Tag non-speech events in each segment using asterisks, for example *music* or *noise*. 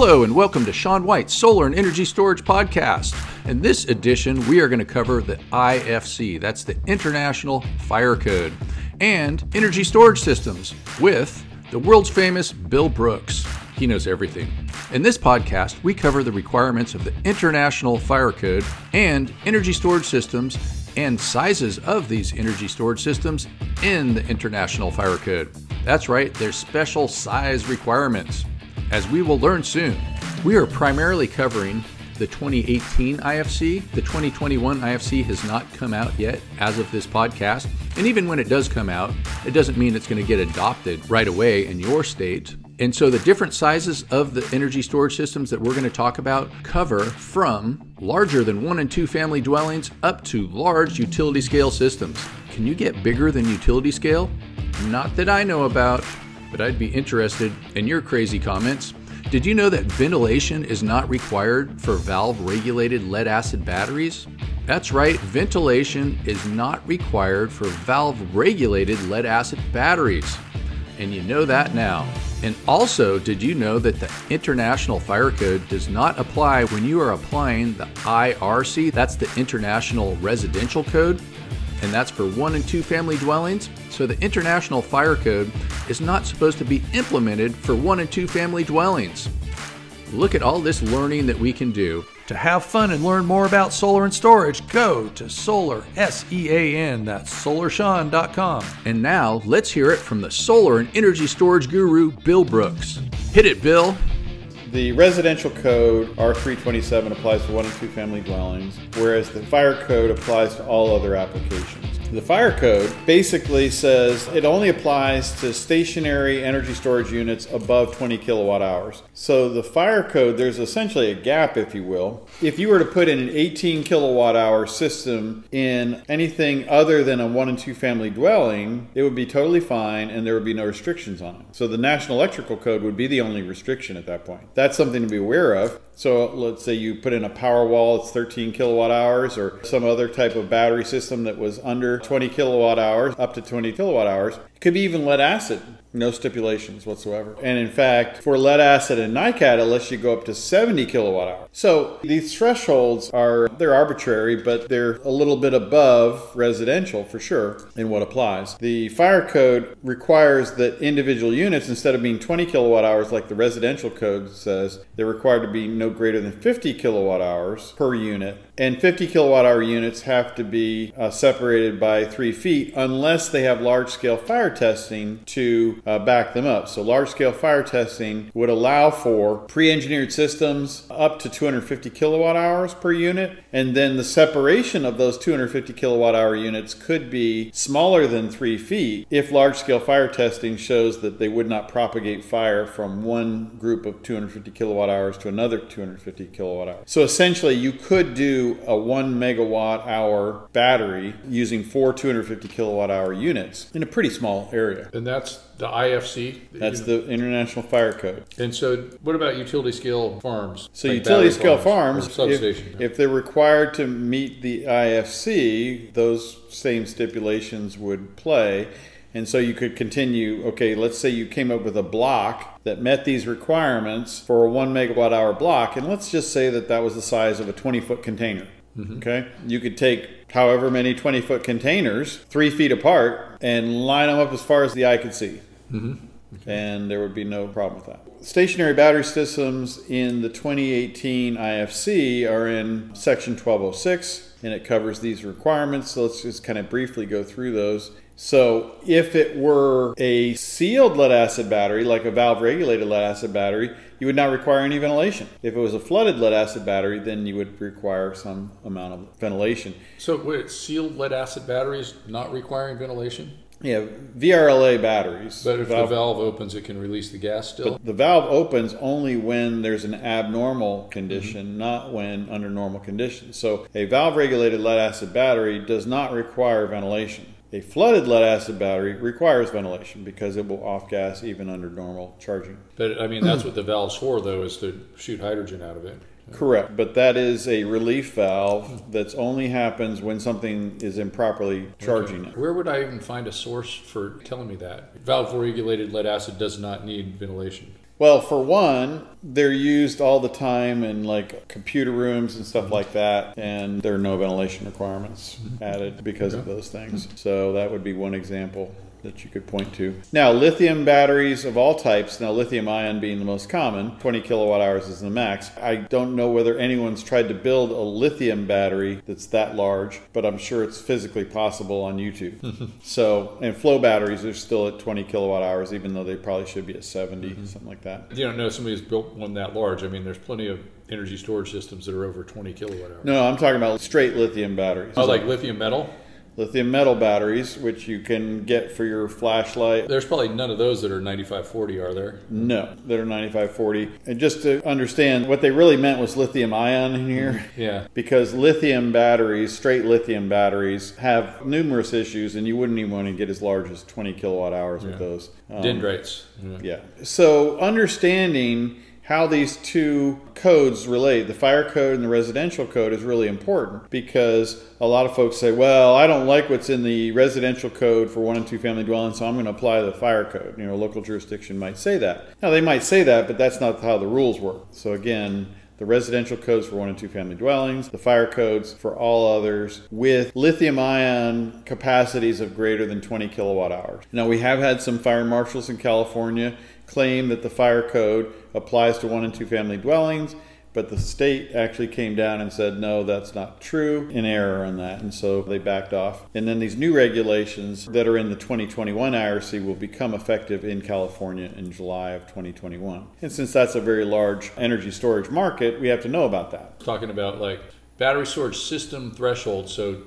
Hello, and welcome to Sean White's Solar and Energy Storage Podcast. In this edition, we are going to cover the IFC, that's the International Fire Code, and energy storage systems with the world's famous Bill Brooks. He knows everything. In this podcast, we cover the requirements of the International Fire Code and energy storage systems and sizes of these energy storage systems in the International Fire Code. That's right, there's special size requirements. As we will learn soon, we are primarily covering the 2018 IFC. The 2021 IFC has not come out yet as of this podcast. And even when it does come out, it doesn't mean it's going to get adopted right away in your state. And so the different sizes of the energy storage systems that we're going to talk about cover from larger than one and two family dwellings up to large utility scale systems. Can you get bigger than utility scale? Not that I know about but I'd be interested in your crazy comments. Did you know that ventilation is not required for valve regulated lead acid batteries? That's right, ventilation is not required for valve regulated lead acid batteries. And you know that now. And also, did you know that the International Fire Code does not apply when you are applying the IRC? That's the International Residential Code and that's for one and two family dwellings. So the International Fire Code is not supposed to be implemented for one and two family dwellings. Look at all this learning that we can do. To have fun and learn more about solar and storage, go to solar, S E A N, that's solarsean.com. And now let's hear it from the solar and energy storage guru, Bill Brooks. Hit it, Bill. The residential code R327 applies to one and two family dwellings, whereas the fire code applies to all other applications. The fire code basically says it only applies to stationary energy storage units above 20 kilowatt hours. So the fire code, there's essentially a gap, if you will. If you were to put in an 18 kilowatt hour system in anything other than a one and two family dwelling, it would be totally fine and there would be no restrictions on it. So the National Electrical Code would be the only restriction at that point. That's something to be aware of. So let's say you put in a Powerwall, it's 13 kilowatt hours, or some other type of battery system that was under 20 kilowatt hours, up to 20 kilowatt hours. It could be even lead acid no stipulations whatsoever. And in fact, for lead acid and NiCad, it lets you go up to 70 kilowatt hour. So these thresholds are they're arbitrary, but they're a little bit above residential for sure in what applies. The fire code requires that individual units, instead of being 20 kilowatt hours like the residential code says, they're required to be no greater than 50 kilowatt hours per unit and 50 kilowatt hour units have to be uh, separated by three feet unless they have large scale fire testing to uh, back them up. So, large scale fire testing would allow for pre engineered systems up to 250 kilowatt hours per unit, and then the separation of those 250 kilowatt hour units could be smaller than three feet if large scale fire testing shows that they would not propagate fire from one group of 250 kilowatt hours to another 250 kilowatt hours. So, essentially, you could do a one megawatt hour battery using four 250 kilowatt hour units in a pretty small area. And that's the IFC? That's the International Fire Code. And so, what about utility scale farms? So, like utility scale farms, farms if, if they're required to meet the IFC, those same stipulations would play. And so you could continue, okay, let's say you came up with a block that met these requirements for a one megawatt hour block, and let's just say that that was the size of a 20 foot container. Mm-hmm. Okay, you could take however many 20 foot containers, three feet apart, and line them up as far as the eye could see. Mm-hmm. Okay. And there would be no problem with that. Stationary battery systems in the 2018 IFC are in section 1206 and it covers these requirements. So let's just kind of briefly go through those. So, if it were a sealed lead acid battery, like a valve regulated lead acid battery, you would not require any ventilation. If it was a flooded lead acid battery, then you would require some amount of ventilation. So, wait, sealed lead acid batteries not requiring ventilation? Yeah, VRLA batteries. But if valve, the valve opens, it can release the gas still? But the valve opens only when there's an abnormal condition, mm-hmm. not when under normal conditions. So, a valve regulated lead acid battery does not require ventilation. A flooded lead acid battery requires ventilation because it will off gas even under normal charging. But I mean, that's what the valve's for, though, is to shoot hydrogen out of it. Correct, but that is a relief valve that only happens when something is improperly charging okay. it. Where would I even find a source for telling me that? Valve regulated lead acid does not need ventilation. Well, for one, they're used all the time in like computer rooms and stuff like that, and there are no ventilation requirements mm-hmm. added because of those things. So that would be one example that you could point to. Now, lithium batteries of all types, now lithium ion being the most common, 20 kilowatt hours is the max. I don't know whether anyone's tried to build a lithium battery that's that large, but I'm sure it's physically possible on YouTube. *laughs* so, and flow batteries are still at 20 kilowatt hours, even though they probably should be at 70, mm-hmm. something like that. You don't know somebody who's built one that large. I mean, there's plenty of energy storage systems that are over 20 kilowatt hours. No, I'm talking about straight lithium batteries. Oh, like lithium metal? Lithium metal batteries, which you can get for your flashlight. There's probably none of those that are 9540, are there? No, that are 9540. And just to understand, what they really meant was lithium ion in here. Yeah. *laughs* Because lithium batteries, straight lithium batteries, have numerous issues, and you wouldn't even want to get as large as 20 kilowatt hours with those. Um, Dendrites. Yeah. yeah. So understanding how these two codes relate, the fire code and the residential code, is really important because a lot of folks say, well, I don't like what's in the residential code for one and two family dwellings, so I'm going to apply the fire code. You know, local jurisdiction might say that. Now, they might say that, but that's not how the rules work. So, again, the residential codes for one and two family dwellings, the fire codes for all others with lithium ion capacities of greater than 20 kilowatt hours. Now, we have had some fire marshals in California claim that the fire code applies to one and two family dwellings, but the state actually came down and said, no, that's not true, in error on that. And so they backed off. And then these new regulations that are in the 2021 IRC will become effective in California in July of 2021. And since that's a very large energy storage market, we have to know about that. Talking about like battery storage system threshold. So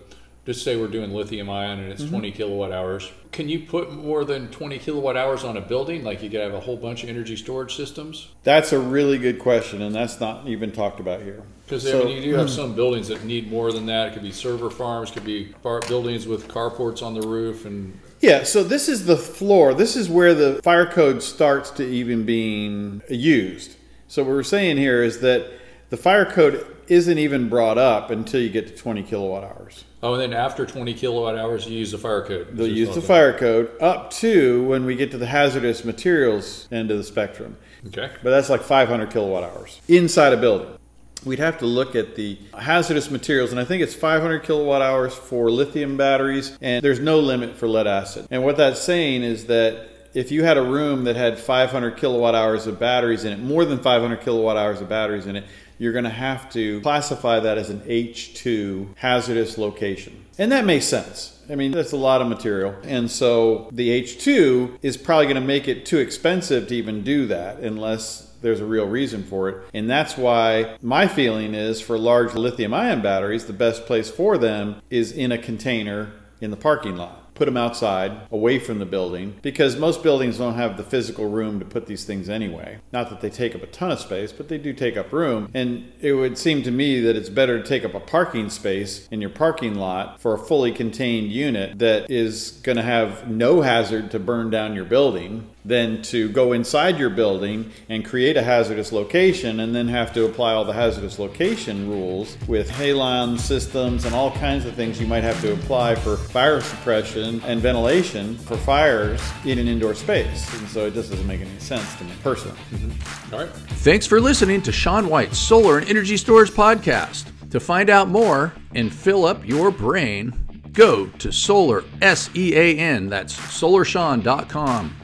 just say we're doing lithium ion and it's mm-hmm. 20 kilowatt hours. Can you put more than 20 kilowatt hours on a building? Like you could have a whole bunch of energy storage systems? That's a really good question, and that's not even talked about here. Because So- I mean, you do have hmm. some buildings that need more than that. It could be server farms, could be bar- buildings with carports on the roof, and Yeah, so this is the floor. This is where the fire code starts to even being used. So what we're saying here is that the fire code isn't even brought up until you get to 20 kilowatt hours. oh, and then after 20 kilowatt hours, you use the fire code. They'll use the fire code up to when we get to the hazardous materials end of the spectrum. Okay. But that's like 500 kilowatt hours inside a building. We'd have to look at the hazardous materials, and I think it's 500 kilowatt hours for lithium batteries, and there's no limit for lead acid. And what that's saying is that if you had a room that had 500 kilowatt hours of batteries in it, more than 500 kilowatt hours of batteries in it, you're going to have to classify that as an H2 hazardous location. And that makes sense. I mean, that's a lot of material. And so the H2 is probably going to make it too expensive to even do that unless there's a real reason for it. And that's why my feeling is for large lithium ion batteries, the best place for them is in a container in the parking lot. Put them outside, away from the building, because most buildings don't have the physical room to put these things anyway. Not that they take up a ton of space, but they do take up room. And it would seem to me that it's better to take up a parking space in your parking lot for a fully contained unit that is going to have no hazard to burn down your building than to go inside your building and create a hazardous location and then have to apply all the hazardous location rules with halon systems and all kinds of things you might have to apply for fire suppression and ventilation for fires in an indoor space. And so it just doesn't make any sense to me personally. Mm-hmm. All right. Thanks for listening to Sean White's Solar and Energy Storage Podcast. To find out more and fill up your brain, go to Solar, S E A N, that's solarsean.com,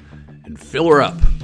and fill her up.